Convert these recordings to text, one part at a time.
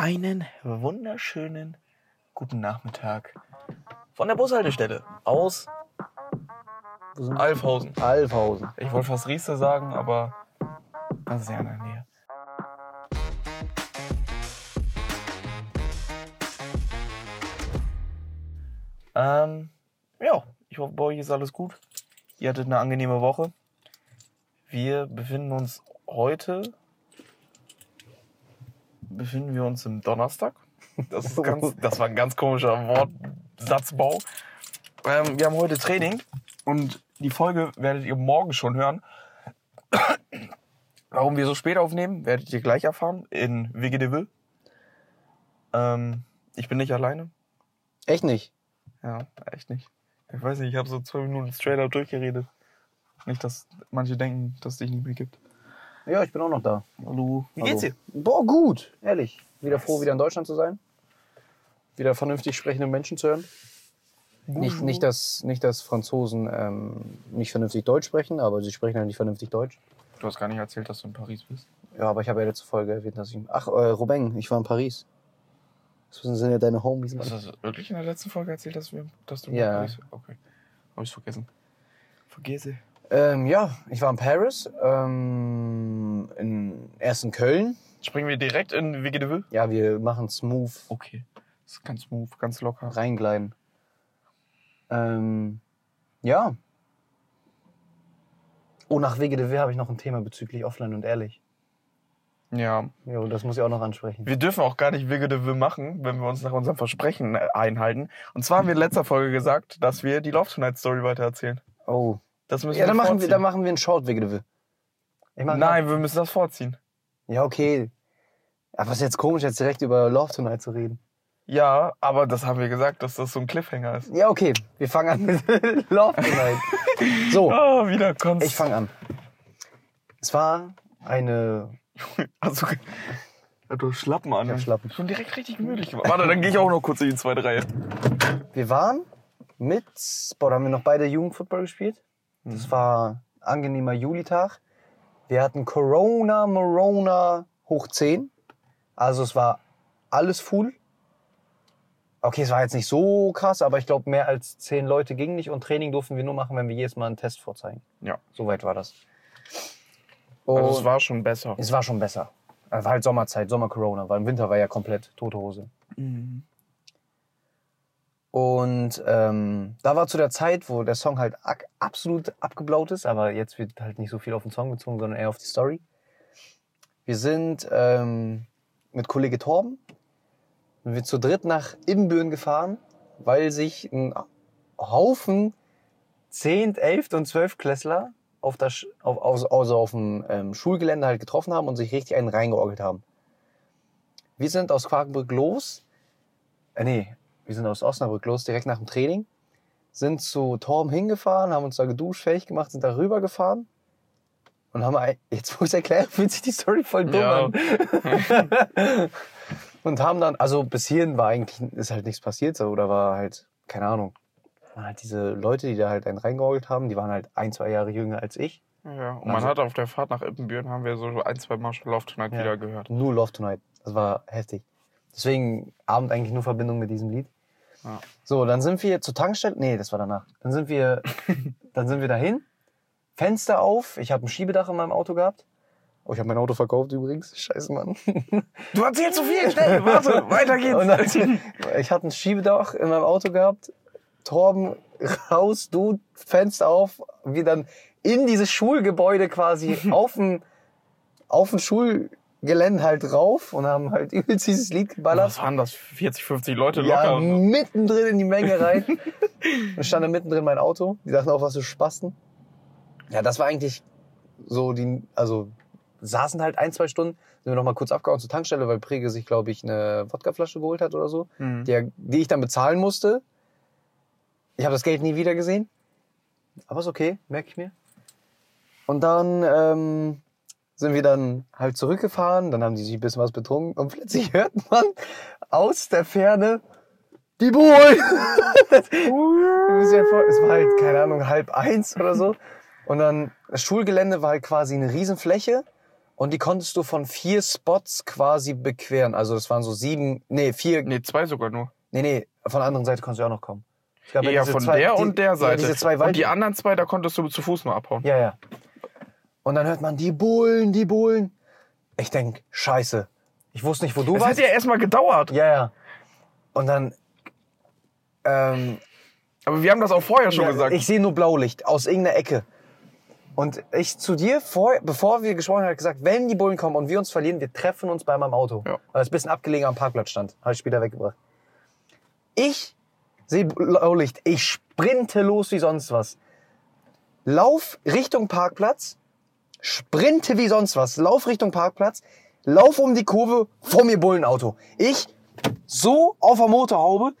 Einen wunderschönen guten Nachmittag von der Bushaltestelle aus? Alfhausen. Alfhausen. Ich wollte fast Rieste sagen, aber das ist ja in der Nähe. Ähm, ja, ich hoffe, bei euch ist alles gut. Ihr hattet eine angenehme Woche. Wir befinden uns heute, befinden wir uns im Donnerstag. Das, ist ganz, das war ein ganz komischer Wortsatzbau. Ähm, wir haben heute Training und die Folge werdet ihr morgen schon hören. Warum wir so spät aufnehmen, werdet ihr gleich erfahren in Ville. Ähm, ich bin nicht alleine. Echt nicht? Ja, echt nicht. Ich weiß nicht, ich habe so zwei Minuten straight up durchgeredet. Nicht, dass manche denken, dass es dich nicht mehr gibt. Ja, ich bin auch noch da. Hallo. Wie geht's dir? Boah, gut. Ehrlich. Wieder froh, wieder in Deutschland zu sein. Wieder vernünftig sprechende Menschen zu hören. Nicht, nicht, dass, nicht, dass Franzosen ähm, nicht vernünftig Deutsch sprechen, aber sie sprechen halt nicht vernünftig Deutsch. Du hast gar nicht erzählt, dass du in Paris bist. Ja, aber ich habe ja letzte Folge erwähnt, dass ich. Ach, äh, Robeng, ich war in Paris. Das sind ja deine Homies. Hast du das wirklich in der letzten Folge erzählt, dass, wir, dass du in Ja. Paris Okay. Hab ich vergessen. Vergesse. Ähm, ja, ich war in Paris. Ähm, in, erst in Köln. Springen wir direkt in Wege de Ville? Ja, wir machen smooth Okay. Das ist ganz smooth, ganz locker. reingleiten. Ähm, ja. Oh, nach Wege de Ville habe ich noch ein Thema bezüglich Offline und Ehrlich. Ja. Jo, das muss ich auch noch ansprechen. Wir dürfen auch gar nicht Wege de Ville machen, wenn wir uns nach unserem Versprechen äh, einhalten. Und zwar haben wir in letzter Folge gesagt, dass wir die Love Tonight Story weitererzählen. Oh. Das müssen Ja, dann wir machen wir, dann machen wir einen Short mach Nein, wir müssen das vorziehen. Ja, okay. Aber es ist jetzt komisch, jetzt direkt über Love Tonight zu reden. Ja, aber das haben wir gesagt, dass das so ein Cliffhanger ist. Ja, okay. Wir fangen an mit Love Tonight. So, Ah, wieder Konst. ich fange an. Es war eine Also, ja, du Schlappen an. Ich hab Schlappen. Schon direkt richtig müde. Warte, dann gehe ich auch noch kurz in die zweite Reihe. Wir waren mit, boah, da haben wir noch beide Jugendfootball gespielt. Das war ein angenehmer Julitag. Wir hatten Corona, Morona hoch 10. Also es war alles full. Okay, es war jetzt nicht so krass, aber ich glaube, mehr als 10 Leute ging nicht und Training durften wir nur machen, wenn wir jedes Mal einen Test vorzeigen. Ja. Weit war das. Also Und es war schon besser. es war schon besser. Es war halt Sommerzeit, Sommer-Corona, weil im Winter war ja komplett tote Hose. Mhm. Und ähm, da war zu der Zeit, wo der Song halt absolut abgeblaut ist, aber jetzt wird halt nicht so viel auf den Song bezogen, sondern eher auf die Story. Wir sind ähm, mit Kollege Torben, sind wir zu dritt nach Ibbenbüren gefahren, weil sich ein Haufen 10., 11. und 12. Klässler auf, das, auf, also auf dem ähm, Schulgelände halt getroffen haben und sich richtig einen reingeorgelt haben. Wir sind aus Quakenbrück los, äh, nee, wir sind aus Osnabrück los, direkt nach dem Training, sind zu Torben hingefahren, haben uns da geduscht, fertig gemacht, sind da rüber gefahren und haben, jetzt wo ich es erkläre, fühlt sich die Story voll dumm Ja. an. und haben dann, also bis hierhin war eigentlich, ist halt nichts passiert, so, oder war halt, keine Ahnung, waren halt diese Leute, die da halt einen reingeorgelt haben, die waren halt ein, zwei Jahre jünger als ich. Ja, und man Also- hat auf der Fahrt nach Ippenbüren haben wir so ein, zwei Mal schon Love Tonight Ja. wieder gehört. Nur Love Tonight. Das war heftig. Deswegen Abend eigentlich nur Verbindung mit diesem Lied. Ja. So, dann sind wir zur Tankstelle. Nee, das war danach. Dann sind wir, dann sind wir dahin. Fenster auf. Ich habe ein Schiebedach in meinem Auto gehabt. Oh, ich habe mein Auto verkauft übrigens. Scheiße, Mann. Du erzählst zu viel, schnell, warte, weiter geht's. Und dann, ich hatte ein Schiebedach in meinem Auto gehabt. Torben raus, du Fenster auf. Wir dann in dieses Schulgebäude quasi auf dem, auf dem Schulgelände halt rauf und haben halt übelst dieses Lied geballert. Was waren das? 40, 50 Leute Ja, locker? mittendrin in die Menge rein. Dann stand da mittendrin mein Auto. Die dachten auch, was für Spasten. Ja, das war eigentlich so die, also saßen halt ein, zwei Stunden, sind wir noch mal kurz abgehauen zur Tankstelle, weil Prege sich, glaube ich, eine Wodkaflasche geholt hat oder so, Mhm. die, die ich dann bezahlen musste. Ich habe das Geld nie wieder gesehen. Aber ist okay, merke ich mir. Und dann ähm, sind wir dann halt zurückgefahren, dann haben die sich ein bisschen was betrunken und plötzlich hört man aus der Ferne die vor- es war halt, keine Ahnung, halb eins oder so. Und dann, das Schulgelände war halt quasi eine Riesenfläche. Und die konntest du von vier Spots quasi bequeren. Also das waren so sieben, nee, vier, nee, Nee, zwei sogar nur. nee, von der anderen Seite konntest du auch noch kommen. Es gab Ja, diese von zwei- der die- und der Ja, Seite. diese zwei und die anderen zwei, da konntest du zu Fuß mal abhauen. Ja, ja. Und dann hört man die Bullen, die Bullen. Ich denk, scheiße. Ich wusste nicht, wo du Das hat warst. ja erstmal gedauert. Ja, ja. Und dann, ähm, Aber wir haben das auch vorher schon ja, gesagt. ich sehe nur Blaulicht aus irgendeiner Ecke. Und ich zu dir, vor, bevor wir gesprochen haben, gesagt, wenn die Bullen kommen und wir uns verlieren, wir treffen uns bei meinem Auto. Ja. Weil es ein bisschen abgelegen am Parkplatz stand. Habe ich später weggebracht. Ich sehe Blaulicht. Ich sprinte los wie sonst was. Lauf Richtung Parkplatz. Sprinte wie sonst was. Lauf Richtung Parkplatz. Lauf um die Kurve. Vor mir Bullenauto. Ich so auf der Motorhaube.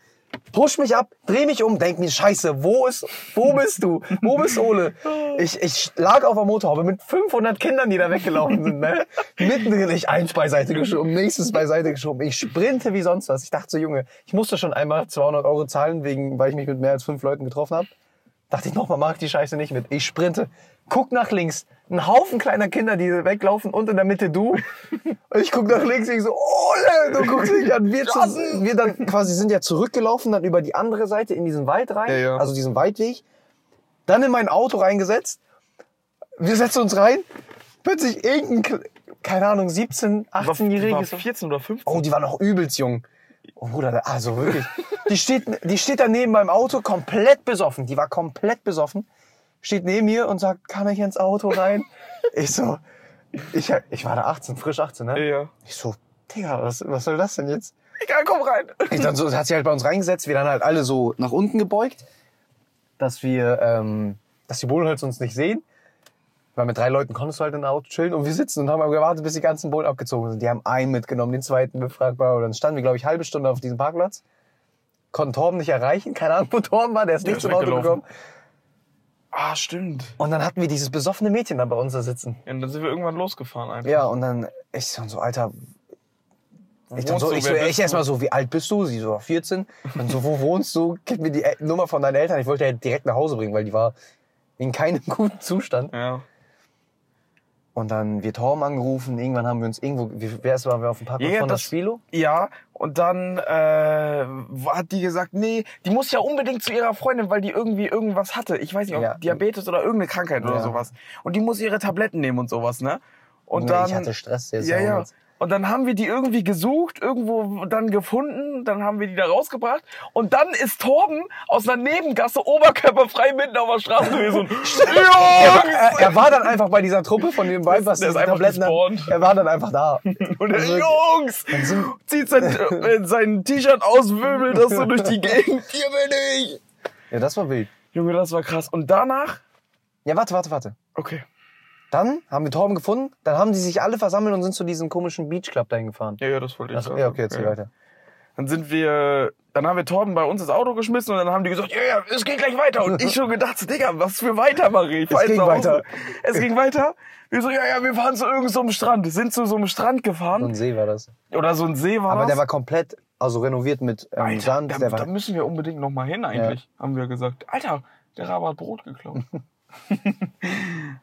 Push mich ab, dreh mich um, denk mir, scheiße, wo ist, wo bist du? Wo bist Ole? Ich, ich lag auf der Motorhaube mit 500 Kindern, die da weggelaufen sind, ne? Mittendrin, ich eins beiseite geschoben, nächstes beiseite geschoben. Ich sprinte wie sonst was. Ich dachte so, Junge, ich musste schon einmal 200 Euro zahlen, wegen, weil ich mich mit mehr als fünf Leuten getroffen habe. Dachte ich, nochmal mach ich die Scheiße nicht mit. Ich sprinte, guck nach links. Ein Haufen kleiner Kinder, die weglaufen und in der Mitte du. Und ich guck nach links, ich so, Ole, du guckst mich an. Wir, zu, wir dann quasi sind ja zurückgelaufen, dann über die andere Seite in diesen Wald rein, Ja, ja. also diesen Waldweg. Dann in mein Auto reingesetzt. Wir setzen uns rein. Plötzlich irgendein, keine Ahnung, 17, war 18-jähriges. 14 oder 15. Oh, die war noch übelst jung. Oh, Bruder, also wirklich. Die steht, die steht da neben meinem Auto, komplett besoffen. Die war komplett besoffen. Steht neben mir und sagt, kann ich ins Auto rein? Ich so, ich, ich war da 18, frisch 18, ne? Ja. Ich so, Digga, was, was soll das denn jetzt? Egal, komm rein. Ich dann so, hat sie halt bei uns reingesetzt, wir dann halt alle so nach unten gebeugt, dass wir, ähm, dass die Bullen halt uns nicht sehen. Weil mit drei Leuten konntest du halt in der Auto chillen und wir sitzen und haben aber gewartet, bis die ganzen Bullen abgezogen sind. Die haben einen mitgenommen, den zweiten befragbar und dann standen wir, glaube ich, halbe Stunde auf diesem Parkplatz. Konnten Torben nicht erreichen, keine Ahnung, wo Torben war, der ist nicht zum Auto gekommen. Ah, stimmt. Und dann hatten wir dieses besoffene Mädchen da bei uns da sitzen. Ja, und dann sind wir irgendwann losgefahren einfach. Ja, und dann, ich so, Alter, ich dann so, du? ich so, ich erstmal so, wie alt bist du? Sie so, 14. Und so, wo wohnst du? Gib mir die Nummer von deinen Eltern. Ich wollte ja direkt nach Hause bringen, weil die war in keinem guten Zustand. Ja. Und dann wird Torben angerufen. Irgendwann haben wir uns irgendwo, wie, wer ist, waren wir auf dem Parkplatz Ja, von das das- Spilo? Ja, und dann äh, hat die gesagt, nee, die muss ja unbedingt zu ihrer Freundin, weil die irgendwie irgendwas hatte. Ich weiß nicht, ob Ja. Diabetes oder irgendeine Krankheit oder Ja. sowas. Und die muss ihre Tabletten nehmen und sowas, ne? Und Junge, dann, ich hatte Stress, ist ja, ja. jetzt- Und dann haben wir die irgendwie gesucht, irgendwo dann gefunden, dann haben wir die da rausgebracht. Und dann ist Torben aus einer Nebengasse oberkörperfrei mitten auf der Straße gewesen. Er er, er war dann einfach bei dieser Truppe von dem Weib, was Der ist einfach Tabletten gespawnt. Er war dann einfach da. Und er, Also, Jungs! Zieht sein, äh, sein T-Shirt aus, wirbelt das so durch die Gegend. Hier bin ich! Ja, das war wild. Junge, das war krass. Und danach? Ja, warte, warte, warte. Okay. Dann haben wir Torben gefunden, dann haben die sich alle versammelt und sind zu diesem komischen Beachclub dahin gefahren. Ja, ja, das wollte ich sagen. ja, okay, erzähl Ja. weiter. Dann sind wir, dann haben wir Torben bei uns ins Auto geschmissen und dann haben die gesagt, ja, ja, es geht gleich weiter. Und ich schon gedacht, so, Digga, was für weiter, Marie? Ich jetzt ging weiter. Es ging weiter. Wir so, ja, ja, wir fahren zu irgendeinem so einem Strand. Sind zu so einem Strand So gefahren. ein See war das. Oder so ein See war Aber das. der war komplett, also renoviert mit ähm, Alter, Sand. da, der da war, müssen wir unbedingt noch mal hin eigentlich, haben wir gesagt. Alter, der Rabe hat Brot geklaut.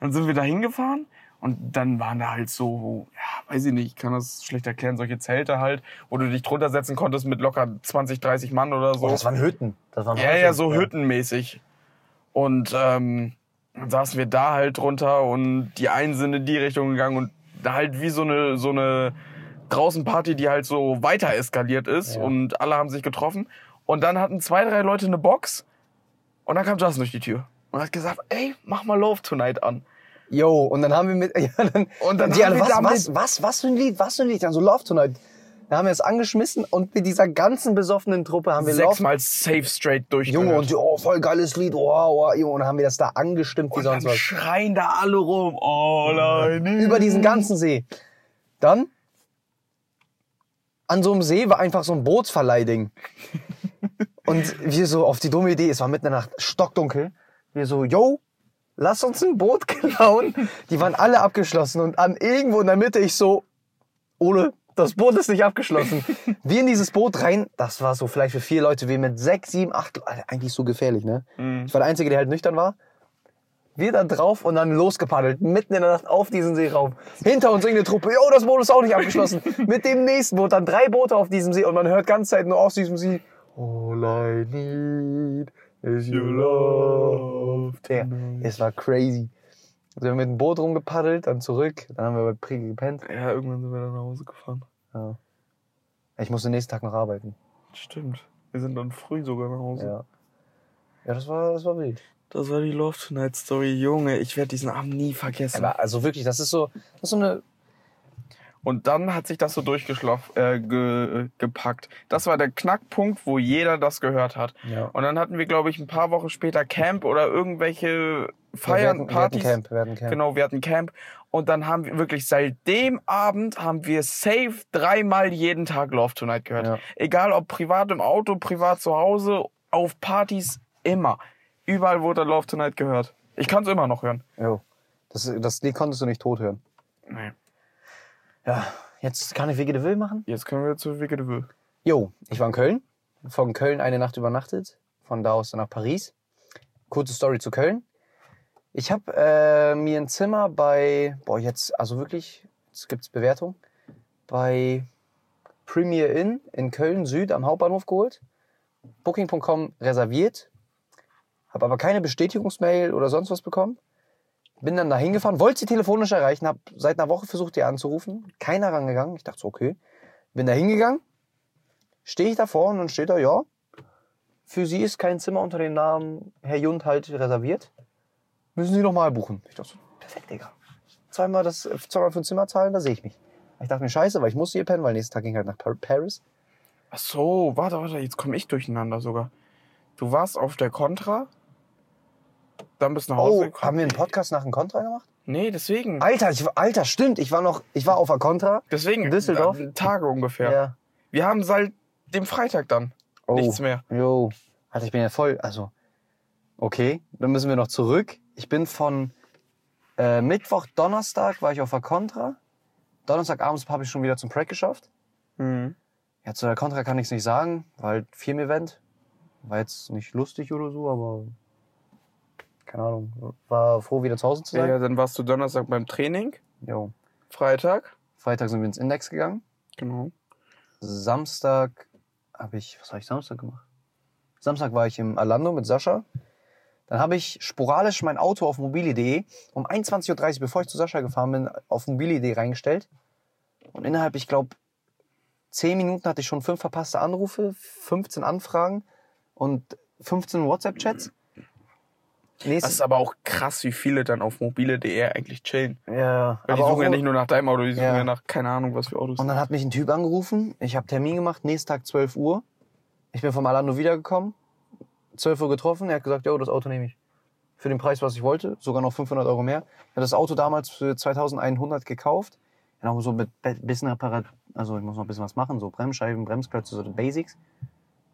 dann sind wir da hingefahren und dann waren da halt so, ja, weiß ich nicht, ich kann das schlecht erklären, solche Zelte halt, wo du dich drunter setzen konntest mit locker 20, 30 Mann oder so. oh, das waren Hütten. Das waren ja, Häuser. ja, so hüttenmäßig. Und ähm, dann saßen wir da halt drunter und die einen sind in die Richtung gegangen und da halt wie so eine, so eine Draußenparty, die halt so weiter eskaliert ist Ja. und alle haben sich getroffen. Und dann hatten zwei, drei Leute eine Box und dann kam Justin durch die Tür und hat gesagt, ey, mach mal Love Tonight an. Yo, und dann haben wir mit, ja, dann, Und dann die haben alle, wir was, damit- was, was, was für ein Lied, was für ein Lied? Dann so Love Tonight. Da haben wir es angeschmissen und mit dieser ganzen besoffenen Truppe haben wir Sechsmal safe straight durch. Junge, und die, oh, voll geiles Lied, oh, oh, Junge, und dann haben wir das da angestimmt wie und dann sonst was. schreien da alle rum. I need. Über diesen ganzen See. Dann, an so einem See war einfach so ein Bootsverleihding. Und wir so auf die dumme Idee, es war mitten in der Nacht, stockdunkel. Wir so, yo, lass uns ein Boot klauen. Die waren alle abgeschlossen und an irgendwo in der Mitte ich so, Ole, das Boot ist nicht abgeschlossen. Wir in dieses Boot rein, das war so vielleicht für vier Leute, wir mit sechs, sieben, acht, eigentlich so gefährlich, ne? Mhm. Ich war der Einzige, der halt nüchtern war. Wir da drauf und dann losgepaddelt, mitten in der Nacht auf diesen See rauf. Hinter uns irgendeine Truppe, jo, das Boot ist auch nicht abgeschlossen. Mit dem nächsten Boot, dann drei Boote auf diesem See und man hört ganze Zeit nur aus diesem See, All I need is your love. Ja, es war crazy. Also wir haben mit dem Boot rumgepaddelt, dann zurück, dann haben wir bei Prigi gepennt. Ja, irgendwann sind wir dann nach Hause gefahren. Ja. Ich musste nächsten Tag noch arbeiten. Stimmt. Wir sind dann früh sogar nach Hause. Ja. Ja, das war, das war wild. Das war die Love Tonight Story. Junge, ich werde diesen Abend nie vergessen. Aber also wirklich, das ist so, das ist so eine, Und dann hat sich das so durchgeschlafen, äh, ge, gepackt. Das war der Knackpunkt, wo jeder das gehört hat. Ja. Und dann hatten wir, glaube ich, ein paar Wochen später Camp oder irgendwelche wir Feiern, hatten, Partys. Wir hatten Camp, wir hatten Camp. Genau, wir hatten Camp. Und dann haben wir wirklich seit dem Abend haben wir safe dreimal jeden Tag Love Tonight gehört. Ja. Egal ob privat im Auto, privat zu Hause, auf Partys, immer. Überall wurde Love Tonight gehört. Ich kann es immer noch hören. Jo. Das, das Lied konntest du nicht tot hören. Nee. Ja, jetzt kann ich Wege de Will machen. Jetzt können wir zu Wicke de Will. Jo, ich war in Köln. Von Köln eine Nacht übernachtet. Von da aus dann nach Paris. Kurze Story zu Köln. Ich habe äh, mir ein Zimmer bei, boah, jetzt, also wirklich, jetzt gibt's Bewertung, bei Premier Inn in Köln Süd am Hauptbahnhof geholt. Booking.com reserviert. Habe aber keine Bestätigungsmail oder sonst was bekommen. Bin dann da hingefahren, wollte sie telefonisch erreichen, habe seit einer Woche versucht, ihr anzurufen. Keiner rangegangen. Ich dachte so, okay. Bin da hingegangen, stehe ich davor und dann steht da, ja, für Sie ist kein Zimmer unter dem Namen Herr Jund halt reserviert. Müssen Sie nochmal buchen. Ich dachte so, perfekt, Digga. Zweimal, das, zweimal für ein Zimmer zahlen, da sehe ich mich. Ich dachte mir, scheiße, weil ich musste hier pennen, weil nächsten Tag ging halt nach Par- Paris. Ach so, warte, warte, jetzt komme ich durcheinander sogar. Du warst auf der Contra, dann bist du nach Hause Oh, gekommen. haben wir einen Podcast nach dem Kontra gemacht? Nee, deswegen. Alter, ich, Alter, stimmt. Ich war noch, ich war auf der Kontra. Deswegen. In Düsseldorf? äh, Tage ungefähr. Ja. Wir haben seit dem Freitag dann. Oh. Nichts mehr. Jo. Alter, ich bin ja voll, also. Okay, dann müssen wir noch zurück. Ich bin von äh, Mittwoch, Donnerstag war ich auf der Contra. Donnerstagabends habe ich schon wieder zum Prack geschafft. Mhm. Ja, zu der Contra kann ich es nicht sagen, weil halt Firmen-Event. War jetzt nicht lustig oder so, aber keine Ahnung. War froh, wieder zu Hause zu Ja, sein. dann warst du Donnerstag beim Training. Jo. Freitag. Freitag sind wir ins Index gegangen. Genau. Samstag habe ich, was habe ich Samstag gemacht? Samstag war ich im Alando mit Sascha. Dann habe ich sporadisch mein Auto auf mobile.de um 21.30 Uhr, bevor ich zu Sascha gefahren bin, auf mobile.de reingestellt. Und innerhalb, ich glaube, 10 Minuten hatte ich schon fünf verpasste Anrufe, 15 Anfragen und 15 WhatsApp-Chats. Das Nächstes, ist aber auch krass, wie viele dann auf mobile.de eigentlich chillen. ja, Weil die aber suchen ja nicht nur nach deinem Auto, die suchen Ja. ja, nach keine Ahnung, was für Autos. Und dann hat mich ein Typ angerufen. Ich habe Termin gemacht, nächsten Tag 12 Uhr. Ich bin vom Alando wiedergekommen. 12 Uhr getroffen. Er hat gesagt, jo, das Auto nehme ich. Für den Preis, was ich wollte. Sogar noch 500 Euro mehr. Ich habe das Auto damals für 2100 gekauft. Genau so mit bisschen Apparat. Also ich muss noch ein bisschen was machen. So Bremsscheiben, Bremsklötze, so die Basics.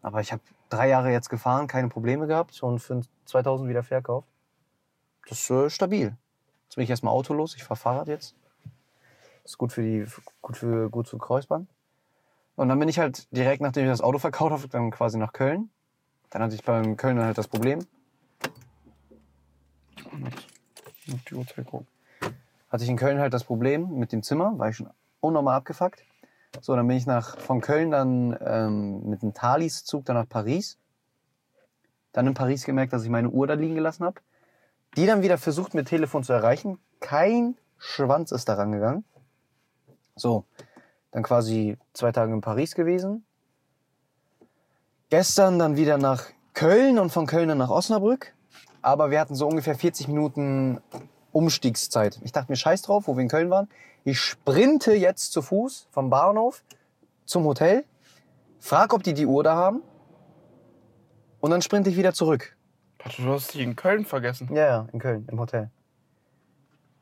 Aber ich habe drei Jahre jetzt gefahren, keine Probleme gehabt und für 2000 wieder verkauft. Das ist äh, stabil. Jetzt bin ich erstmal autolos. Ich fahre Fahrrad jetzt. Das ist gut für die, gut für, gut für Kreuzband. Und dann bin ich halt direkt, nachdem ich das Auto verkauft habe, dann quasi nach Köln. Dann hatte ich beim Kölner halt das Problem. Hatte ich in Köln halt das Problem mit dem Zimmer, war ich schon unnormal abgefuckt. So, dann bin ich nach, von Köln dann ähm, mit dem Thalys-Zug dann nach Paris. Dann in Paris gemerkt, dass ich meine Uhr da liegen gelassen habe. Die dann wieder versucht, mit Telefon zu erreichen. Kein Schwanz ist da rangegangen. So, dann quasi zwei Tage in Paris gewesen. Gestern dann wieder nach Köln und von Köln dann nach Osnabrück. Aber wir hatten so ungefähr 40 Minuten Umstiegszeit. Ich dachte mir, scheiß drauf, wo wir in Köln waren. Ich sprinte jetzt zu Fuß vom Bahnhof zum Hotel, frag, ob die die Uhr da haben und dann sprinte ich wieder zurück. Du hast dich in Köln vergessen. Ja, ja, in Köln, im Hotel.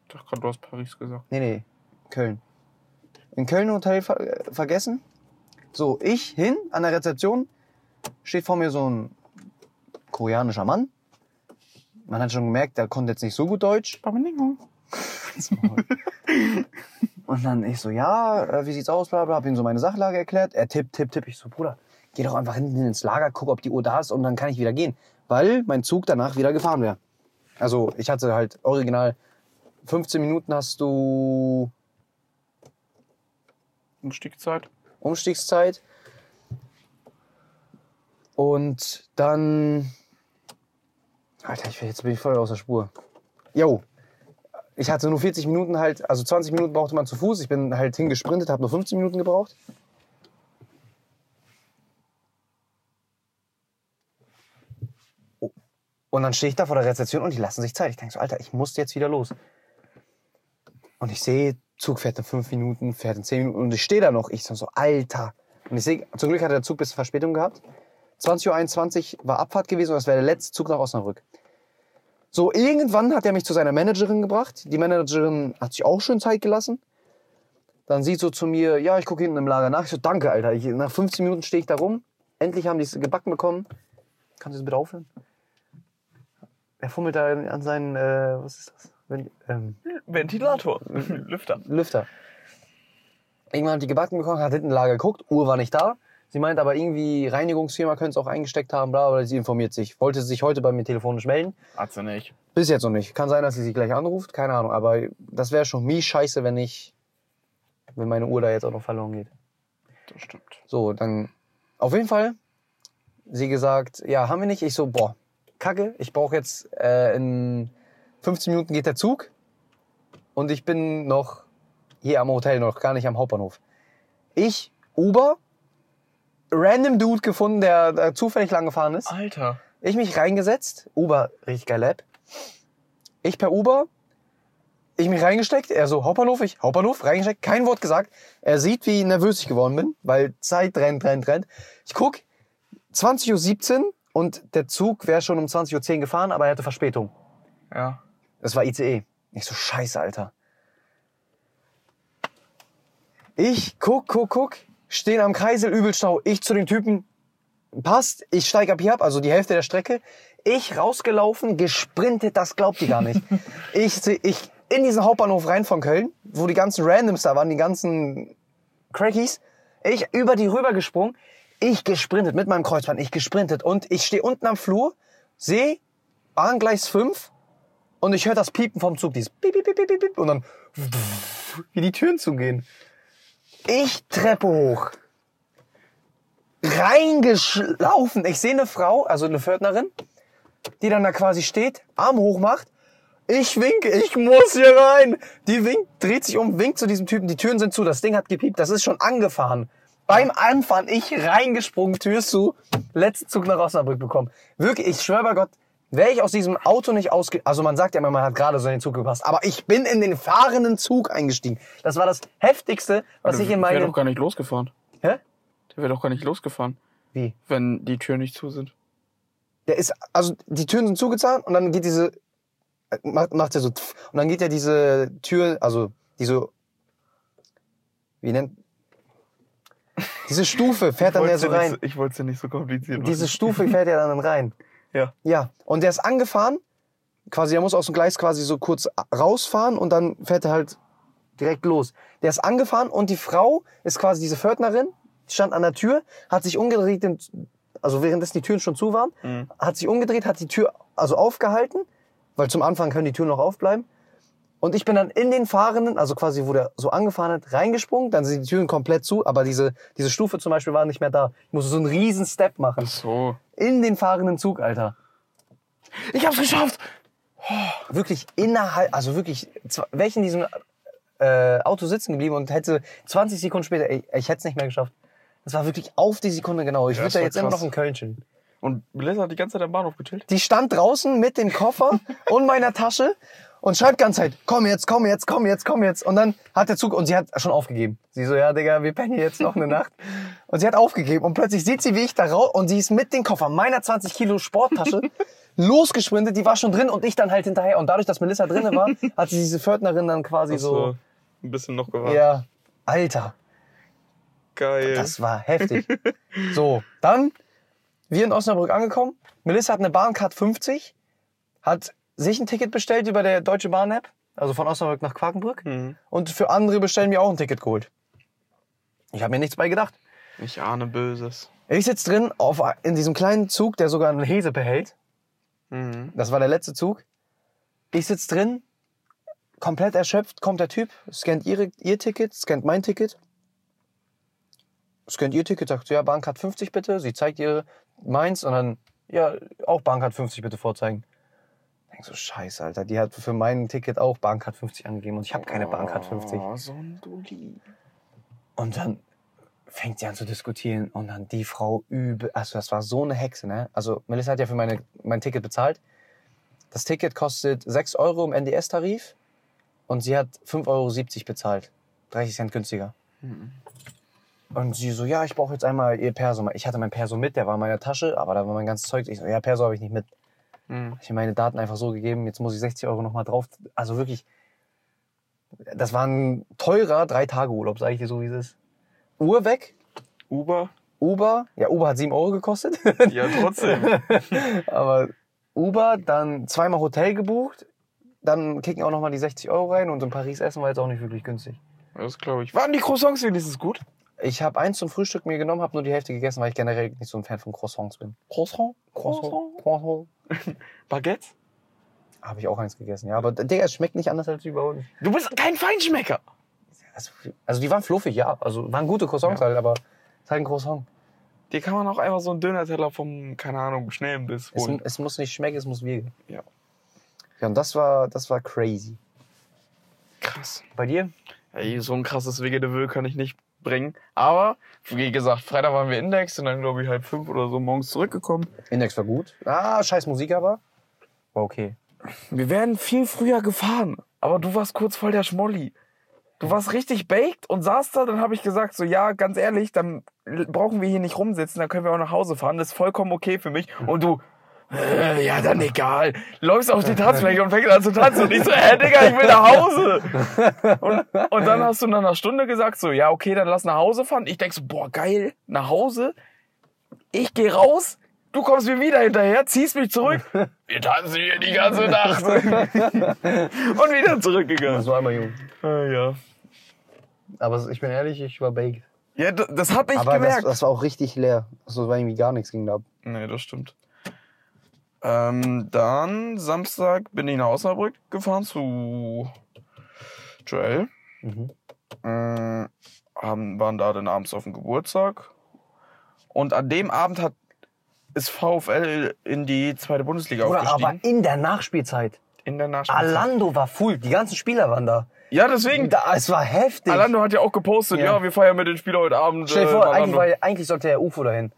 Ich dachte gerade, du hast Paris gesagt. Nee, nee, Köln. In Köln im Hotel ver äh, vergessen. So, ich hin an der Rezeption, steht vor mir so ein koreanischer Mann. Man hat schon gemerkt, der konnte jetzt nicht so gut Deutsch. Und dann ich so, ja, äh, wie sieht's aus, bla bla, hab ihm so meine Sachlage erklärt. Er tippt, tippt, tippt. Ich so, Bruder, geh doch einfach hinten ins Lager, guck, ob die Uhr da ist und dann kann ich wieder gehen. Weil mein Zug danach wieder gefahren wäre. Also ich hatte halt original 15 Minuten hast du Umstiegszeit. Umstiegszeit. Und dann. Alter, ich, jetzt bin ich voll aus der Spur. Jo. Ich hatte nur 40 Minuten halt, also 20 Minuten brauchte man zu Fuß. Ich bin halt hingesprintet, habe nur 15 Minuten gebraucht. Oh. Und dann stehe ich da vor der Rezeption und die lassen sich Zeit. Ich denke so, Alter, ich muss jetzt wieder los. Und ich sehe, Zug fährt in fünf Minuten, fährt in zehn Minuten und ich stehe da noch. Ich so, Alter. Und ich sehe, zum Glück hat der Zug bisschen Verspätung gehabt. 20.21 Uhr war Abfahrt gewesen und das wäre der letzte Zug nach Osnabrück. So, irgendwann hat er mich zu seiner Managerin gebracht. Die Managerin hat sich auch schön Zeit gelassen. Dann sieht so zu mir, ja, ich gucke hinten im Lager nach. Ich so, danke, Alter. Ich, nach 15 Minuten stehe ich da rum. Endlich haben die es gebacken bekommen. Kannst du das bitte aufhören? Er fummelt da an seinen, äh, was ist das? Wenn, ähm, Ventilator. Lüfter. Lüfter. Irgendwann hat die gebacken bekommen, hat hinten im Lager geguckt, Uhr war nicht da. Sie meint aber irgendwie, Reinigungsfirma könnte es auch eingesteckt haben, bla, aber sie informiert sich. Wollte sich heute bei mir telefonisch melden. Hat sie nicht. Bis jetzt noch nicht. Kann sein, dass sie sich gleich anruft, keine Ahnung. Aber das wäre schon mies scheiße, wenn ich, wenn meine Uhr da jetzt auch noch verloren geht. Das stimmt. So, dann, auf jeden Fall, sie gesagt, ja, haben wir nicht. Ich so, boah, kacke, ich brauche jetzt, äh, in 15 Minuten geht der Zug. Und ich bin noch hier am Hotel, noch gar nicht am Hauptbahnhof. Ich, Uber, random Dude gefunden, der, der zufällig lang gefahren ist. Alter. Ich mich reingesetzt. Uber, richtig geile App. Ich per Uber. Ich mich reingesteckt. Er so, Hauptbahnhof, ich, Hauptbahnhof, reingesteckt. Kein Wort gesagt. Er sieht, wie nervös ich geworden bin, weil Zeit rennt, rennt, rennt. Ich guck, 20.17 Uhr und der Zug wäre schon um 20.10 Uhr gefahren, aber er hatte Verspätung. Ja. Das war ICE. Ich so, scheiße, Alter. Ich guck, guck, guck, stehen am Kreisel, Übelstau. Ich zu den Typen, passt, ich steig ab hier ab, also die Hälfte der Strecke. Ich rausgelaufen, gesprintet, das glaubt ihr gar nicht. ich, ich in diesen Hauptbahnhof rein von Köln, wo die ganzen Randoms da waren, die ganzen Crackies. Ich über die rüber gesprungen, ich gesprintet mit meinem Kreuzband, ich gesprintet und ich stehe unten am Flur, sehe Bahngleis 5 und ich höre das Piepen vom Zug, dieses Piep, Piep, Piep, Piep, Piep, und dann wie die Türen zugehen. Ich Treppe hoch. Reingeschlaufen. Ich sehe eine Frau, also eine Pförtnerin, die dann da quasi steht, Arm hoch macht. Ich winke, ich muss hier rein. Die winkt, dreht sich um, winkt zu diesem Typen. Die Türen sind zu, das Ding hat gepiept, das ist schon angefahren. Beim Anfahren, ich reingesprungen, Tür zu, letzten Zug nach Osnabrück bekommen. Wirklich, ich schwöre bei Gott, wäre ich aus diesem Auto nicht ausge... Also man sagt ja immer, man hat gerade so in den Zug gepasst. Aber ich bin in den fahrenden Zug eingestiegen. Das war das Heftigste, was ich in wäre meinem... doch gar nicht losgefahren. Hä? Der wäre doch gar nicht losgefahren, Wie? wenn die Türen nicht zu sind. Der ist, also die Türen sind zugezahnt und dann geht diese, äh, macht, macht er so, und dann geht ja diese Tür, also diese, wie nennt, diese Stufe fährt dann ja so rein. ich wollte es ja nicht so kompliziert Diese Stufe fährt ja dann rein. Ja. Ja, und der ist angefahren, quasi, er muss aus dem Gleis quasi so kurz rausfahren und dann fährt er halt direkt los. Der ist angefahren und die Frau ist quasi diese Pförtnerin, stand an der Tür, hat sich umgedreht, also währenddessen die Türen schon zu waren, Mhm. hat sich umgedreht, hat die Tür also aufgehalten, weil zum Anfang können die Türen noch aufbleiben. Und ich bin dann in den Fahrenden, also quasi wo der so angefahren hat, reingesprungen, dann sind die Türen komplett zu, aber diese, diese Stufe zum Beispiel war nicht mehr da. Ich musste so einen riesen Step machen. So. In den fahrenden Zug, Alter. Ich hab's geschafft! Wirklich innerhalb, also wirklich, wäre ich in diesem äh, Auto sitzen geblieben und hätte 20 Sekunden später, ey, ich hätte es nicht mehr geschafft. Das war wirklich auf die Sekunde genau. Ich Ja, würde da jetzt immer krass. noch in Köln chillen. Und Melissa hat die ganze Zeit am Bahnhof gechillt. Die stand draußen mit dem Koffer und meiner Tasche und schreibt die ganze Zeit, komm jetzt, komm jetzt, komm jetzt, komm jetzt. Und dann hat der Zug, und sie hat schon aufgegeben. Sie so, ja, Digga, wir pennen hier jetzt noch eine Nacht. Und sie hat aufgegeben und plötzlich sieht sie, wie ich da raus, und sie ist mit dem Koffer meiner 20 Kilo Sporttasche losgesprintet, die war schon drin und ich dann halt hinterher. Und dadurch, dass Melissa drinne war, hat sie diese Pförtnerin dann quasi so, du ein bisschen noch gewartet. ja, Alter, Geil. das war heftig. So, dann, wir in Osnabrück angekommen. Melissa hat eine Bahncard 50, hat sich ein Ticket bestellt über der Deutsche Bahn-App, also von Osnabrück nach Quakenbrück. Mhm. Und für andere bestellen mir auch ein Ticket geholt. Ich habe mir nichts bei gedacht. Ich ahne Böses. Ich sitze drin auf, in diesem kleinen Zug, der sogar einen Hese behält. Mhm. Das war der letzte Zug. Ich sitz drin, komplett erschöpft, kommt der Typ, scannt ihre, ihr Ticket, scannt mein Ticket. Scannt ihr Ticket, sagt, ja, Bahncard 50 bitte. Sie zeigt ihr meins und dann, ja, auch Bahncard 50 bitte vorzeigen. Denk so, scheiße, Alter, die hat für mein Ticket auch Bahncard 50 angegeben und ich habe keine Bahncard 50. Oh, so ein Dulli. Und dann fängt sie an zu diskutieren und dann die Frau übel, also das war so eine Hexe, ne? Also Melissa hat ja für meine, mein Ticket bezahlt. Das Ticket kostet 6 Euro im NDS-Tarif und sie hat 5,70 Euro bezahlt. 30 Cent günstiger. Und sie so, ja, ich brauche jetzt einmal ihr Perso. Ich hatte mein Perso mit, der war in meiner Tasche, aber da war mein ganzes Zeug. Ich so, ja, Perso habe ich nicht mit. Mhm. Ich habe meine Daten einfach so gegeben, jetzt muss ich 60 Euro nochmal drauf. Also wirklich, das war ein teurer drei Tage Urlaub, sage ich dir so, wie es ist. Uhr weg, Uber? Uber, ja, Uber hat 7 Euro gekostet, Ja, trotzdem. aber Uber, dann zweimal Hotel gebucht, dann kicken auch nochmal die 60 Euro rein und in Paris essen war jetzt auch nicht wirklich günstig. das glaube ich. Waren die Croissants wenigstens gut? Ich habe eins zum Frühstück mir genommen, habe nur die Hälfte gegessen, weil ich generell nicht so ein Fan von Croissants bin. Croissant? Croissant? Croissant. Baguette? Habe ich auch eins gegessen, ja. Aber Digga, es schmeckt nicht anders als überhaupt nicht. Du bist kein Feinschmecker. Also, also die waren fluffig, ja. Also waren gute Croissants Ja. halt, aber es ist halt ein Croissant. Dir kann man auch einfach so einen Döner-Teller vom, keine Ahnung, Schnellenbiss Es, holen. es muss nicht schmecken, es muss wirken. Ja. Ja, und das war, das war crazy. Krass. Bei dir? Ey, so ein krasses Wege de Will kann ich nicht bringen. Aber, wie gesagt, Freitag waren wir Index und dann, glaube ich, halb fünf oder so morgens zurückgekommen. Index war gut. Ah, scheiß Musik aber. War okay. Wir wären viel früher gefahren, aber du warst kurz voll der Schmolli. Du warst richtig baked und saßt da, dann habe ich gesagt, so ja, ganz ehrlich, dann brauchen wir hier nicht rumsitzen, dann können wir auch nach Hause fahren, das ist vollkommen okay für mich. Und du, äh, ja, dann egal. Läufst auf die Tanzfläche und fängst an zu tanzen und ich so, hä, Digga, ich will nach Hause. Und, und dann hast du nach einer Stunde gesagt, so, ja, okay, dann lass nach Hause fahren. Ich denk so, boah, geil, nach Hause. Ich gehe raus, du kommst mir wieder hinterher, ziehst mich zurück. Wir tanzen hier die ganze Nacht. und wieder zurückgegangen. Das war einmal jung. Ah, ja. Aber ich bin ehrlich, ich war baked. Ja, das hab ich aber das, gemerkt. das war auch richtig leer. Also war irgendwie gar nichts ging da ab. Nee, das stimmt. Ähm, dann Samstag bin ich nach Osnabrück gefahren zu Joel. Mhm. Äh, haben, waren da dann abends auf dem Geburtstag. Und an dem Abend hat ist VfL in die zweite Bundesliga Oder aufgestiegen. aber in der Nachspielzeit. in der Nachspielzeit. Alando war full. Die ganzen Spieler waren da. Ja, deswegen. da es war heftig. Alando hat ja auch gepostet, ja, Ja. wir feiern mit den Spielern heute Abend. Stell dir äh, vor, eigentlich, war, eigentlich sollte der UFO dahin.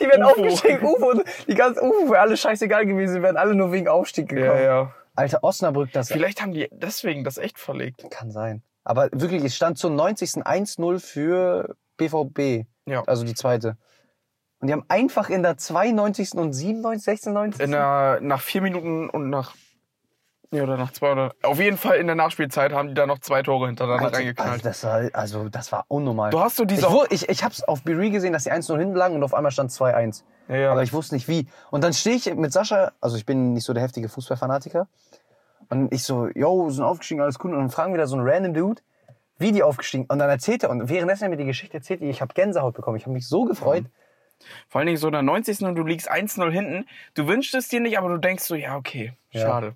Die werden UFO. aufgestiegen, UFO, die ganzen UFO wäre alles scheißegal gewesen, wären alle nur wegen Aufstieg gekommen. ja, ja. Alter, Osnabrück, das Vielleicht haben die deswegen das echt verlegt. kann sein. Aber wirklich, es stand zum 90. 1-0 für BVB. Ja. Also die zweite. Und die haben einfach in der 92. und 97, 96. In der, nach vier Minuten und nach. Ja, oder nach zwei oder. Auf jeden Fall in der Nachspielzeit haben die da noch zwei Tore hintereinander also, reingeknallt. das war, also das war unnormal. Du hast so diese. ich, ich, ich hab's auf Biri gesehen, dass die 1-0 hinten lagen und auf einmal stand 2-1. ja, ja. Aber ich wusste nicht wie. Und dann stehe ich mit Sascha, also ich bin nicht so der heftige Fußballfanatiker. Und ich so, yo, sind aufgestiegen, alles cool. Und dann fragen wieder so einen random Dude, wie die aufgestiegen. Und dann erzählt er, und währenddessen er mir die Geschichte erzählt, ich habe Gänsehaut bekommen. Ich habe mich so gefreut. Vor allen Dingen so in der 90. und du liegst 1-0 hinten. Du wünschst es dir nicht, aber du denkst so, ja, okay, Ja.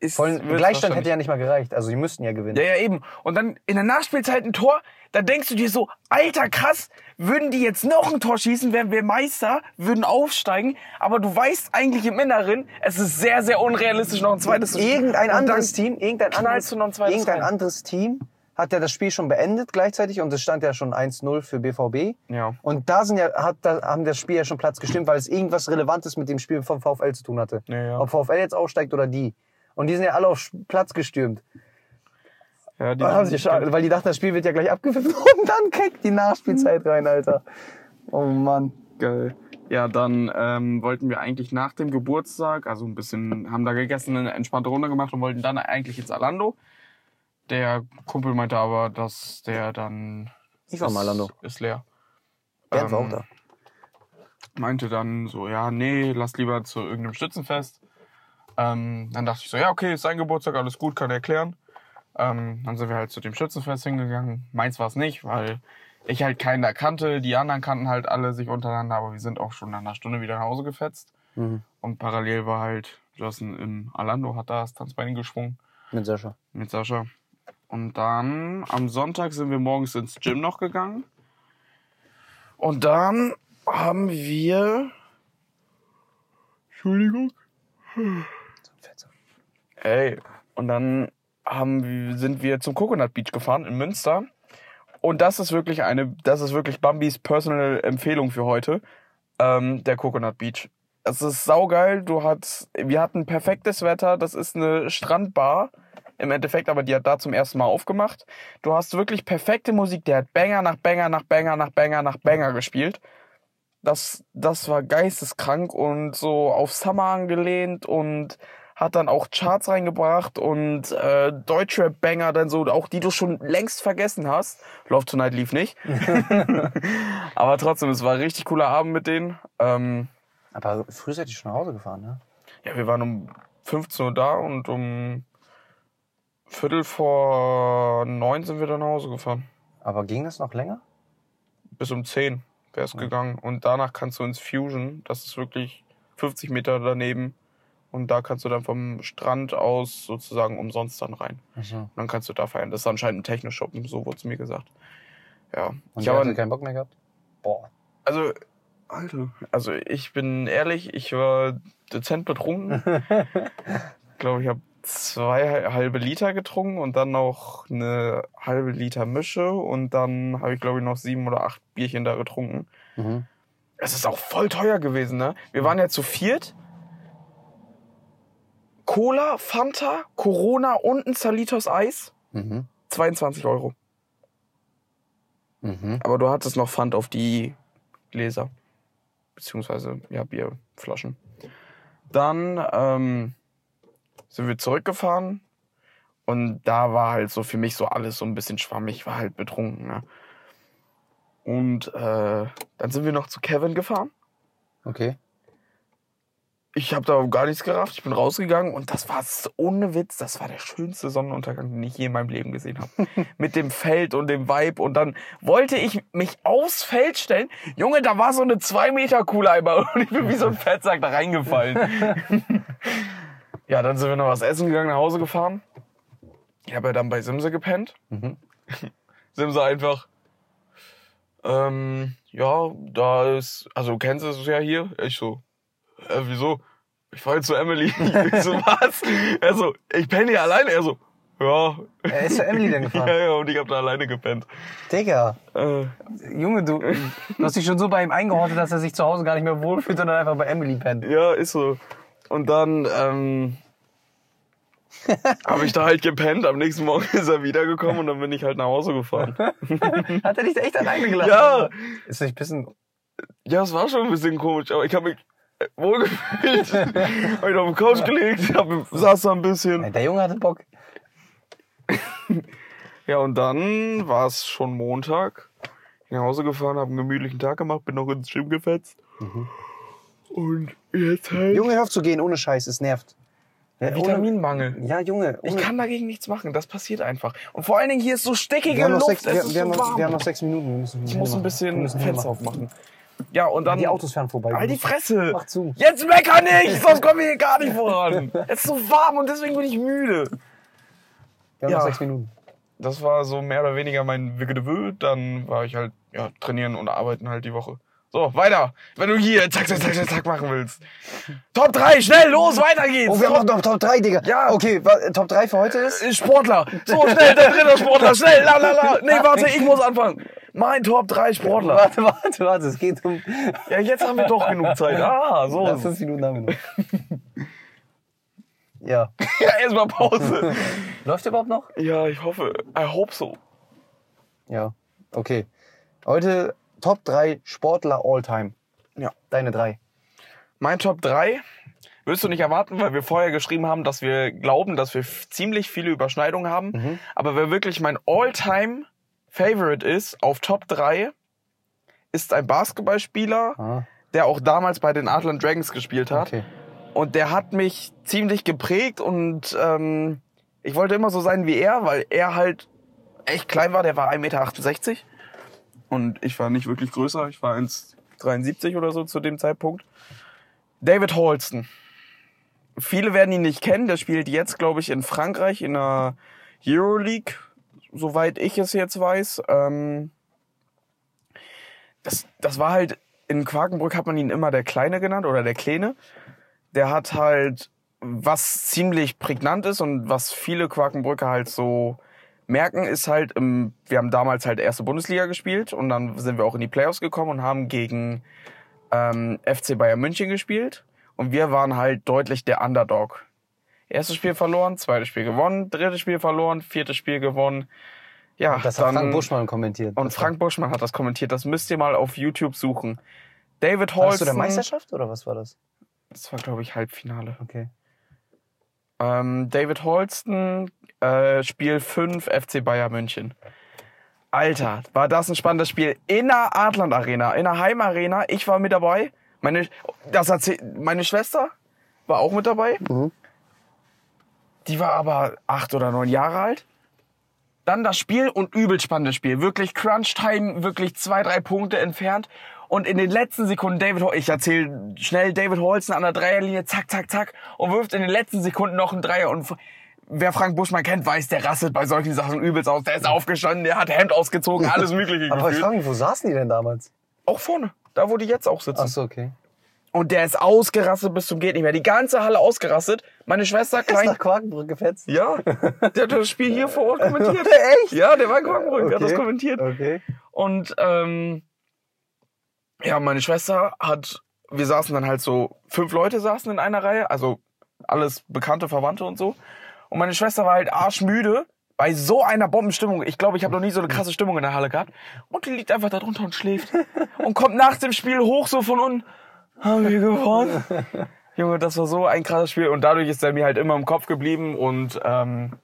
Ist, Vor allem, Gleichstand hätte ja nicht mal gereicht. Also die müssten ja gewinnen. Ja, ja, eben. Und dann in der Nachspielzeit ein Tor, da denkst du dir so, alter krass, würden die jetzt noch ein Tor schießen, wären wir Meister, würden aufsteigen. Aber du weißt eigentlich im Inneren, es ist sehr, sehr unrealistisch, noch ein zweites zu schießen. Irgendein anderes Team, irgendein anderes, irgendein anderes Team hat ja das Spiel schon beendet gleichzeitig und es stand ja schon 1-0 für BVB. Ja. Und da sind ja, hat, da haben das Spiel ja schon Platz gestimmt, weil es irgendwas Relevantes mit dem Spiel vom VfL zu tun hatte. Ja, ja. Ob VfL jetzt aufsteigt oder die. Und die sind ja alle auf Platz gestürmt. Ja, die Dann haben sie, schade, weil die dachten, das Spiel wird ja gleich abgepfiffen und dann kriegt die Nachspielzeit rein, Alter. Oh Mann. Geil. Ja, dann ähm, wollten wir eigentlich nach dem Geburtstag, also ein bisschen, haben da gegessen, eine entspannte Runde gemacht und wollten dann eigentlich ins Alando. Der Kumpel meinte aber, dass der dann. Ich war ist, mal Alando. Ist leer. Bernd war Ähm, auch da. Meinte dann so, ja, nee, lass lieber zu irgendeinem Stützenfest. Ähm, dann dachte ich so, ja, okay, ist sein Geburtstag, alles gut, kann er erklären. Ähm, dann sind wir halt zu dem Schützenfest hingegangen. Meins war es nicht, weil ich halt keinen da kannte. Die anderen kannten halt alle sich untereinander, aber wir sind auch schon nach einer Stunde wieder nach Hause gefetzt. Mhm. Und parallel war halt Justin in Orlando, hat da das Tanzbein geschwungen Mit Sascha. mit Sascha. Und dann am Sonntag sind wir morgens ins Gym noch gegangen. Und dann haben wir. Entschuldigung. Ey. Und dann haben, sind wir zum Coconut Beach gefahren in Münster. Und das ist wirklich eine, das ist wirklich Bambis personal Empfehlung für heute. Ähm, der Coconut Beach. Es ist saugeil. Du hast, wir hatten perfektes Wetter. Das ist eine Strandbar. Im Endeffekt, aber die hat da zum ersten Mal aufgemacht. Du hast wirklich perfekte Musik. Der hat Banger nach Banger nach Banger nach Banger nach Banger gespielt. Das, das war geisteskrank und so auf Summer angelehnt und hat dann auch Charts reingebracht und äh, Deutschrap-Banger dann so, auch die du schon längst vergessen hast. Love Tonight lief nicht. Aber trotzdem, es war ein richtig cooler Abend mit denen. Ähm, Aber früh seid ihr schon nach Hause gefahren, ne? ja, wir waren um 15 Uhr da und um Viertel vor neun sind wir dann nach Hause gefahren. Aber ging das noch länger? Bis um 10 wäre es gegangen. Und danach kannst du ins Fusion, das ist wirklich 50 Meter daneben. Und da kannst du dann vom Strand aus sozusagen umsonst dann rein. Und dann kannst du da feiern. Das ist anscheinend ein Techno-Shop, so wurde es mir gesagt. Ja. Und ich habe keinen Bock mehr gehabt? Boah. also, Alter, also ich bin ehrlich, ich war dezent betrunken. ich glaube, ich habe zwei halbe Liter getrunken und dann noch eine halbe Liter Mische und dann habe ich, glaube ich, noch sieben oder acht Bierchen da getrunken. Mhm. Es ist auch voll teuer gewesen, ne? Wir waren ja zu viert. Cola, Fanta, Corona und ein Salitos Eis. Mhm. 22 Euro. Mhm. Aber du hattest noch Pfand auf die Gläser. Beziehungsweise, ja, Bierflaschen. Dann ähm, sind wir zurückgefahren. Und da war halt so für mich so alles so ein bisschen schwammig. Ich war halt betrunken. Ne? Und äh, dann sind wir noch zu Kevin gefahren. Okay. Ich habe da gar nichts gerafft. Ich bin rausgegangen und das war ohne Witz, das war der schönste Sonnenuntergang, den ich je in meinem Leben gesehen habe. Mit dem Feld und dem Vibe und dann wollte ich mich aufs Feld stellen. Junge, da war so eine 2 Meter Kuhleiber und ich bin wie so ein Fettsack da reingefallen. ja, dann sind wir noch was essen gegangen, nach Hause gefahren. Ich habe ja dann bei Simse gepennt. Mhm. Simse einfach, ähm, ja, da ist, also du kennst es ja hier. Ich so, äh, wieso? Ich fahr jetzt zu Emily. Ich so, was? Er so, ich penne hier alleine. Er so, ja. Er ist zu Emily dann gefahren. Ja, ja, und ich hab da alleine gepennt. Digga. Äh, Junge, du, du hast dich schon so bei ihm eingehortet, dass er sich zu Hause gar nicht mehr wohlfühlt dann einfach bei Emily pennt. ja, ist so. Und dann, ähm, habe ich da halt gepennt. Am nächsten Morgen ist er wiedergekommen und dann bin ich halt nach Hause gefahren. Hat er dich da echt alleine gelassen? Ja. Ist nicht ein bisschen. Ja, es war schon ein bisschen komisch, aber ich habe mich äh, wohlgefühlt. hab mich auf die Couch gelegt, hab, saß da ein bisschen. Der Junge hatte Bock. Ja, und dann war es schon Montag. Ich bin nach Hause gefahren, habe einen gemütlichen Tag gemacht, bin noch ins Gym gefetzt. Und jetzt halt. Junge, hör auf zu gehen, ohne Scheiß, es nervt. Ja, ohne, Vitaminmangel. ja, Junge. Ich kann dagegen nichts machen, das passiert einfach. Und vor allen Dingen hier ist so wir noch Luft, sechs, wir, haben noch, wir haben noch sechs Minuten. Ich muss ein bisschen Fenster machen. aufmachen. Ja, und dann. Die Autos fahren vorbei. Halt die Fresse! Mach zu. Jetzt mecker nicht, sonst kommen wir hier gar nicht voran. Es ist so warm und deswegen bin ich müde. Wir haben Ja. noch sechs Minuten. Das war so mehr oder weniger mein Wiggedewö. Dann war ich halt, ja, trainieren und arbeiten halt die Woche. So, weiter. Wenn du hier zack, zack, zack, zack, zack machen willst. Top 3, schnell, los, weiter geht's. Oh, wir haben noch Top 3, Digga. Ja. Okay, wa- Top 3 für heute ist? Sportler. So, schnell, der dritte Sportler, schnell, la, la, la. Nee, warte, ich muss anfangen. Mein Top 3 Sportler. Warte, warte, warte. Es geht um. Ja, jetzt haben wir doch genug Zeit. Ah, so. Ja, fünf Minuten haben wir noch. Ja. Ja, erstmal Pause. Läuft überhaupt noch? Ja, ich hoffe, I hope so. Ja. Okay. Heute Top 3 Sportler all time. Ja. Deine drei. Mein Top 3 wirst du nicht erwarten, weil wir vorher geschrieben haben, dass wir glauben, dass wir ziemlich viele Überschneidungen haben. Mhm. Aber wer wirklich mein All-Time Favorite ist auf Top 3, ist ein Basketballspieler, Ah, der auch damals bei den Adland Dragons gespielt hat. okay. Und der hat mich ziemlich geprägt und ähm, ich wollte immer so sein wie er, weil er halt echt klein war. Der war 1,68 Meter. Und ich war nicht wirklich größer. Ich war 1,73 oder so zu dem Zeitpunkt. David Holston. Viele werden ihn nicht kennen. Der spielt jetzt, glaube ich, in Frankreich in der Euroleague, soweit ich es jetzt weiß. Ähm, das, das war halt, in Quakenbrück hat man ihn immer der Kleine genannt oder der Kleine. Der hat halt, was ziemlich prägnant ist und was viele Quakenbrücker halt so merken, ist halt, im, wir haben damals halt erste Bundesliga gespielt und dann sind wir auch in die Playoffs gekommen und haben gegen ähm, FC Bayern München gespielt. Und wir waren halt deutlich der Underdog. Erstes Spiel verloren, zweites Spiel gewonnen, drittes Spiel verloren, viertes Spiel gewonnen. Ja, Das hat Frank Buschmann kommentiert. und Frank Buschmann hat das kommentiert. Das müsst ihr mal auf YouTube suchen. David war, warst du der Meisterschaft oder was war das? Das war, glaube ich, Halbfinale. Okay. Ähm, David Holston, äh, Spiel 5, FC Bayern München. Alter, war das ein spannendes Spiel. In der Adland Arena, in der Heimarena. Ich war mit dabei. Meine, das erzähl, meine Schwester war auch mit dabei. Mhm. Die war aber acht oder neun Jahre alt. Dann das Spiel und übel spannendes Spiel. Wirklich Crunch-Time, wirklich zwei, drei Punkte entfernt. Und in den letzten Sekunden David ich erzähle schnell David Holzen an der Dreierlinie, zack, zack, zack, und wirft in den letzten Sekunden noch einen Dreier. Und wer Frank Buschmann kennt, weiß, der rastet bei solchen Sachen übelst aus. Der ist aufgestanden, der hat Hemd ausgezogen, alles mögliche Aber ich frage mich, wo saßen die denn damals? Auch vorne, da wo die jetzt auch sitzen. Ach so, okay. Und der ist ausgerastet bis zum geht nicht mehr. Die ganze Halle ausgerastet. Meine Schwester Ist klein. nach Quakenbrück gefetzt? Ja, der hat das Spiel hier vor Ort kommentiert. Echt? Ja, der war in Quakenbrück, der hat das Okay. kommentiert. Okay. Und ähm, ja, meine Schwester hat, wir saßen dann halt so, fünf Leute saßen in einer Reihe, also alles bekannte Verwandte und so. Und meine Schwester war halt arschmüde bei so einer Bombenstimmung. Ich glaube, ich habe noch nie so eine krasse Stimmung in der Halle gehabt. Und die liegt einfach da drunter und schläft. Und kommt nach dem Spiel hoch so von unten. Haben wir gewonnen? Junge, das war so ein krasses Spiel. Und dadurch ist er mir halt immer im Kopf geblieben. Und ähm,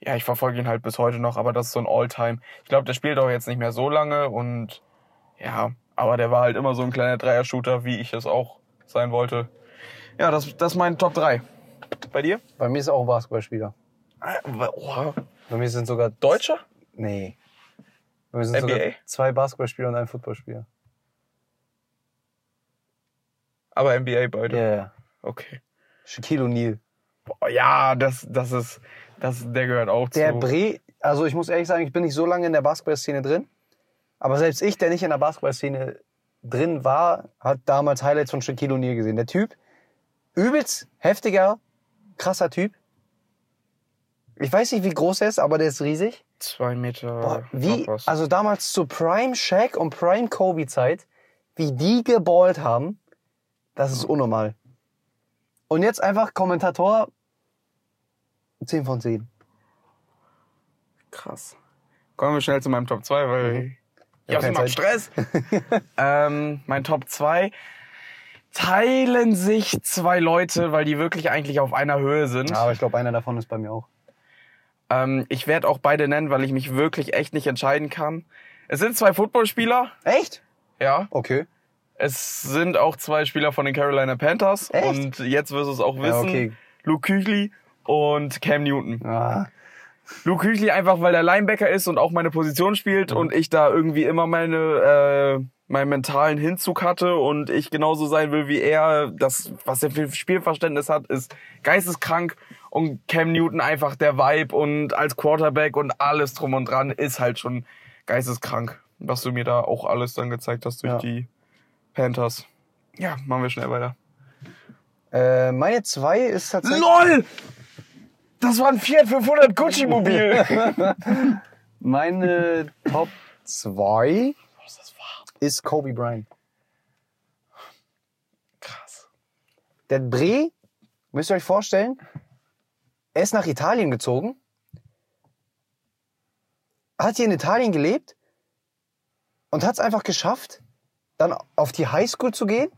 ja, ich verfolge ihn halt bis heute noch. Aber das ist so ein All-Time. Ich glaube, der spielt auch jetzt nicht mehr so lange. Und ja, aber der war halt immer so ein kleiner Dreier-Shooter, wie ich es auch sein wollte. Ja, das, das ist mein Top 3. Bei dir? Bei mir ist auch ein Basketballspieler. Oha. Bei mir sind sogar Deutscher? Nee. Bei mir sind NBA? sogar zwei Basketballspieler und ein Footballspieler. Aber NBA beide. Ja, ja. Okay. Shaquille O'Neal. Boah, ja, das, das ist, das, der gehört auch Der zu. Bre, also ich muss ehrlich sagen, ich bin nicht so lange in der Basketballszene drin. Aber selbst ich, der nicht in der Basketballszene drin war, hat damals Highlights von Shaquille O'Neal gesehen. Der Typ, übelst heftiger, krasser Typ. Ich weiß nicht, wie groß er ist, aber der ist riesig. Zwei Meter. Boah, wie, also damals zu Prime Shaq und Prime Kobe Zeit, wie die geballt haben, das ist unnormal. Und jetzt einfach Kommentator 10 von 10. Krass. Kommen wir schnell zu meinem Top 2, weil Mhm. ich hab keine immer. Stress. ähm, mein Top 2 teilen sich zwei Leute, weil die wirklich eigentlich auf einer Höhe sind. Aber ich glaube, einer davon ist bei mir auch. Ähm, ich werde auch beide nennen, weil ich mich wirklich echt nicht entscheiden kann. Es sind zwei Footballspieler, Echt? ja. Okay. Es sind auch zwei Spieler von den Carolina Panthers. Echt? Und jetzt wirst du es auch wissen. Ja, okay. Luke Küchli und Cam Newton. Ah, Luke Küchli einfach, weil der Linebacker ist und auch meine Position spielt und ich da irgendwie immer meine, äh, meinen mentalen Hinzug hatte und ich genauso sein will wie er. Das, was er für Spielverständnis hat, ist geisteskrank und Cam Newton einfach der Vibe und als Quarterback und alles drum und dran ist halt schon geisteskrank. Was du mir da auch alles dann gezeigt hast durch Ja. die Panthers. Ja, machen wir schnell weiter. äh, meine zwei ist tatsächlich. LOL! Das war ein Fiat 500 Gucci-Mobil. Meine Top 2 Was das war? ist Kobe Bryant. Krass. Der Bre, müsst ihr euch vorstellen, er ist nach Italien gezogen, hat hier in Italien gelebt und hat es einfach geschafft, dann auf die Highschool zu gehen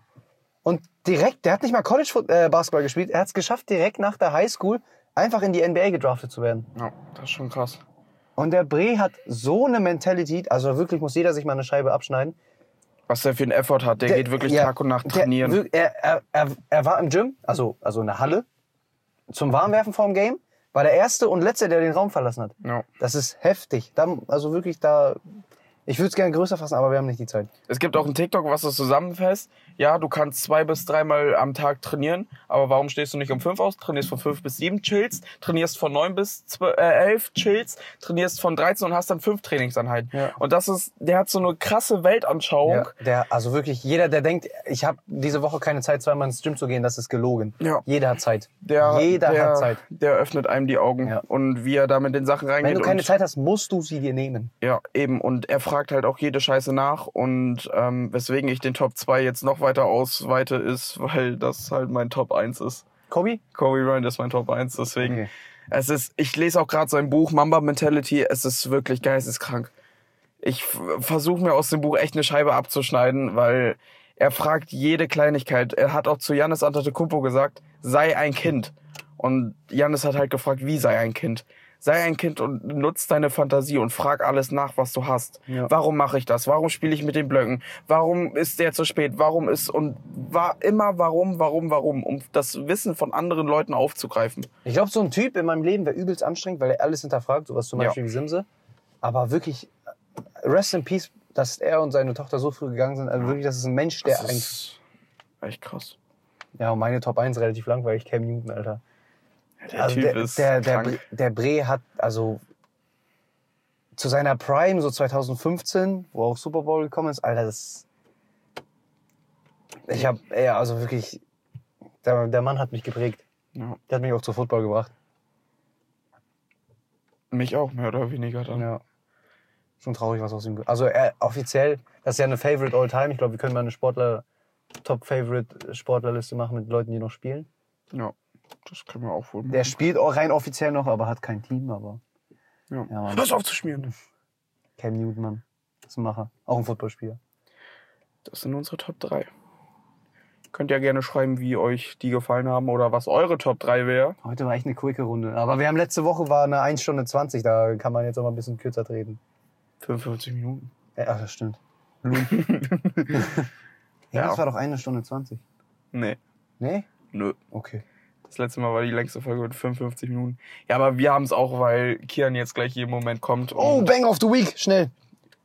und direkt, der hat nicht mal College äh, Basketball gespielt, er hat es geschafft, direkt nach der Highschool einfach in die NBA gedraftet zu werden. Ja, das ist schon krass. Und der Bre hat so eine Mentality, also wirklich muss jeder sich mal eine Scheibe abschneiden. Was der für einen Effort hat. Der, Der- geht wirklich ja, Tag und Nacht Der, trainieren. wir- er, er, er, er war im Gym, also, also in der Halle, zum Warmwerfen vorm Game, war der Erste und Letzte, der den Raum verlassen hat. ja. Das ist heftig. Da, also wirklich, da Ich würde es gerne größer fassen, aber wir haben nicht die Zeit. Es gibt auch ein TikTok, was das zusammenfasst. Ja, du kannst zwei bis dreimal am Tag trainieren, aber warum stehst du nicht um fünf aus? Trainierst von fünf bis sieben, chillst, trainierst von neun bis zwölf, äh, elf, chillst, trainierst von 13 und hast dann fünf Trainingseinheiten. Ja. Und das ist, der hat so eine krasse Weltanschauung. Ja, der, also wirklich, jeder, der denkt, ich habe diese Woche keine Zeit, zweimal ins Gym zu gehen, das ist gelogen. Ja. Jeder hat Zeit. Der, jeder der, hat Zeit. Der öffnet einem die Augen Ja. und wie er da mit den Sachen reingeht. Wenn du keine Zeit hast, musst du sie dir nehmen. Ja, eben. Und er fragt halt auch jede Scheiße nach. Und ähm, weswegen ich den Top 2 jetzt noch weiter ausweite, ist, weil das halt mein Top 1 ist. Kobi? Kobe Bryant ist mein Top 1, deswegen. Okay. Es ist, ich lese auch gerade sein Buch Mamba Mentality. Es ist wirklich geisteskrank. Ich versuche mir aus dem Buch echt eine Scheibe abzuschneiden, weil er fragt jede Kleinigkeit. Er hat auch zu Janis Antetokounmpo gesagt, sei ein Kind. Und Janis hat halt gefragt, wie sei ein Kind? Sei ein Kind und nutz deine Fantasie und frag alles nach, was du hast. Ja. Warum mache ich das? Warum spiele ich mit den Blöcken? Warum ist der zu spät? Warum ist und war immer warum, warum, warum, um das Wissen von anderen Leuten aufzugreifen. Ich glaube, so ein Typ in meinem Leben wäre übelst anstrengend, weil er alles hinterfragt, sowas zum Ja. Beispiel wie Simse. Aber wirklich, rest in peace, dass er und seine Tochter so früh gegangen sind. Also wirklich, das ist ein Mensch, der Das ist echt krass. ja, und meine Top 1 relativ langweilig, Cam Newton, Alter. Der Also Typ der, ist der, der, krank. Bre- der Bre hat, also zu seiner Prime, so 2015, wo auch Super Bowl gekommen ist, Alter, das. Ich hab, ja, also wirklich, der, der Mann hat mich geprägt. Ja. Der hat mich auch zu Football gebracht. Mich auch, mehr oder weniger dann. Ja. Schon traurig, was aus ihm. Also er, offiziell, das ist ja eine Favorite All Time. Ich glaube, wir können mal eine Sportler, Top Favorite Sportlerliste machen mit Leuten, die noch spielen. Ja, das können wir auch wohl machen. Der spielt auch rein offiziell noch, aber hat kein Team. Aber ja. ja. Hör's auf zu schmieren. Cam Newton, Mann. Das ist ein Macher. Auch ein Footballspieler. Das sind unsere Top 3. Könnt ja gerne schreiben, wie euch die gefallen haben oder was eure Top 3 wäre. Heute war echt eine quicke Runde. Aber wir haben letzte Woche war eine 1 Stunde 20. Da kann man jetzt auch mal ein bisschen kürzer treten. 55 Minuten. Ja, ach, das stimmt. ja, Ja. das war doch eine Stunde 20. Nee, Nee? nö. Okay. Das letzte Mal war die längste Folge mit 55 Minuten. Ja, aber wir haben es auch, weil Kian jetzt gleich jeden Moment kommt Oh, Bang of the Week. Schnell.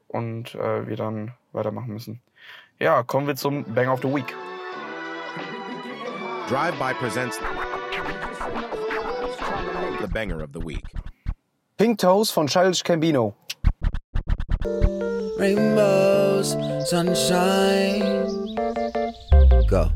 und äh, wir dann weitermachen müssen. Ja, kommen wir zum Bang of the Week. Drive-By presents the banger of the week. Pink Toes von Childish Cambino. Rainbows, sunshine. Go.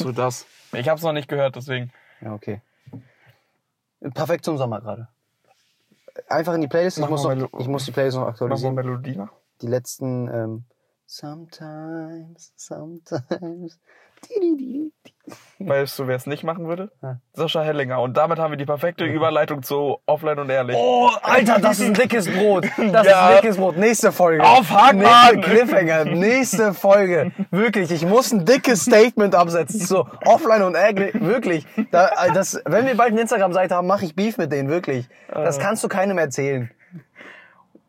Ach so, das. Ich hab's noch nicht gehört, deswegen. Ja, okay. Perfekt zum Sommer gerade. Einfach in die Playlist. Ich muss, noch, ich muss die Playlist noch Mach mal aktualisieren. Melodie nach. Die letzten ähm, Sometimes, sometimes. Weißt du, wer es nicht machen würde? Ja. Sascha Hellinger. Und damit haben wir die perfekte Überleitung zu Offline und Ehrlich. Oh, Alter, das ist ein dickes Brot. Das Ja. ist ein dickes Brot. Nächste Folge. Aufhaken, Nächste Mann. Cliffhanger. Nächste Folge. Wirklich, ich muss ein dickes Statement absetzen. So, offline und ärgerlich. Wirklich. Da, äh, das, wenn wir bald eine Instagram-Seite haben, mache ich Beef mit denen. Wirklich. Das kannst du keinem erzählen.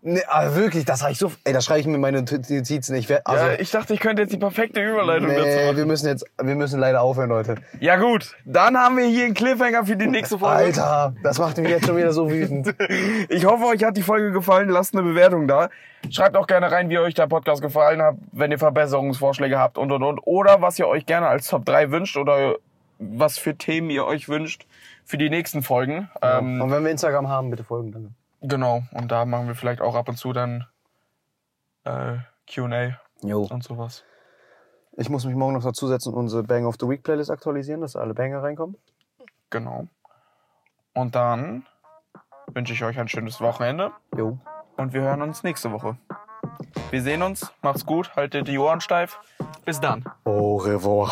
Nee, aber wirklich, das habe ich so. Ey, das schreibe ich mir in meine Notizen. Ich werd, also, ja, ich dachte, ich könnte jetzt die perfekte Überleitung dazu nee, machen. wir müssen jetzt, wir müssen leider aufhören, Leute. Ja gut, dann haben wir hier einen Cliffhanger für die nächste Folge. Alter, das macht mich jetzt schon wieder so wütend. Ich hoffe, euch hat die Folge gefallen. Lasst eine Bewertung da. Schreibt auch gerne rein, wie euch der Podcast gefallen hat, wenn ihr Verbesserungsvorschläge habt und und und. Oder was ihr euch gerne als Top 3 wünscht oder was für Themen ihr euch wünscht für die nächsten Folgen. Ähm, Und wenn wir Instagram haben, bitte folgen, danke. Genau. Und da machen wir vielleicht auch ab und zu dann äh, QA und sowas. Ich muss mich morgen noch dazusetzen und unsere Bang of the Week Playlist aktualisieren, dass alle Banger reinkommen. Genau. Und dann wünsche ich euch ein schönes Wochenende Jo. und wir hören uns nächste Woche. Wir sehen uns. Macht's gut. Haltet die Ohren steif. Bis dann. Au revoir.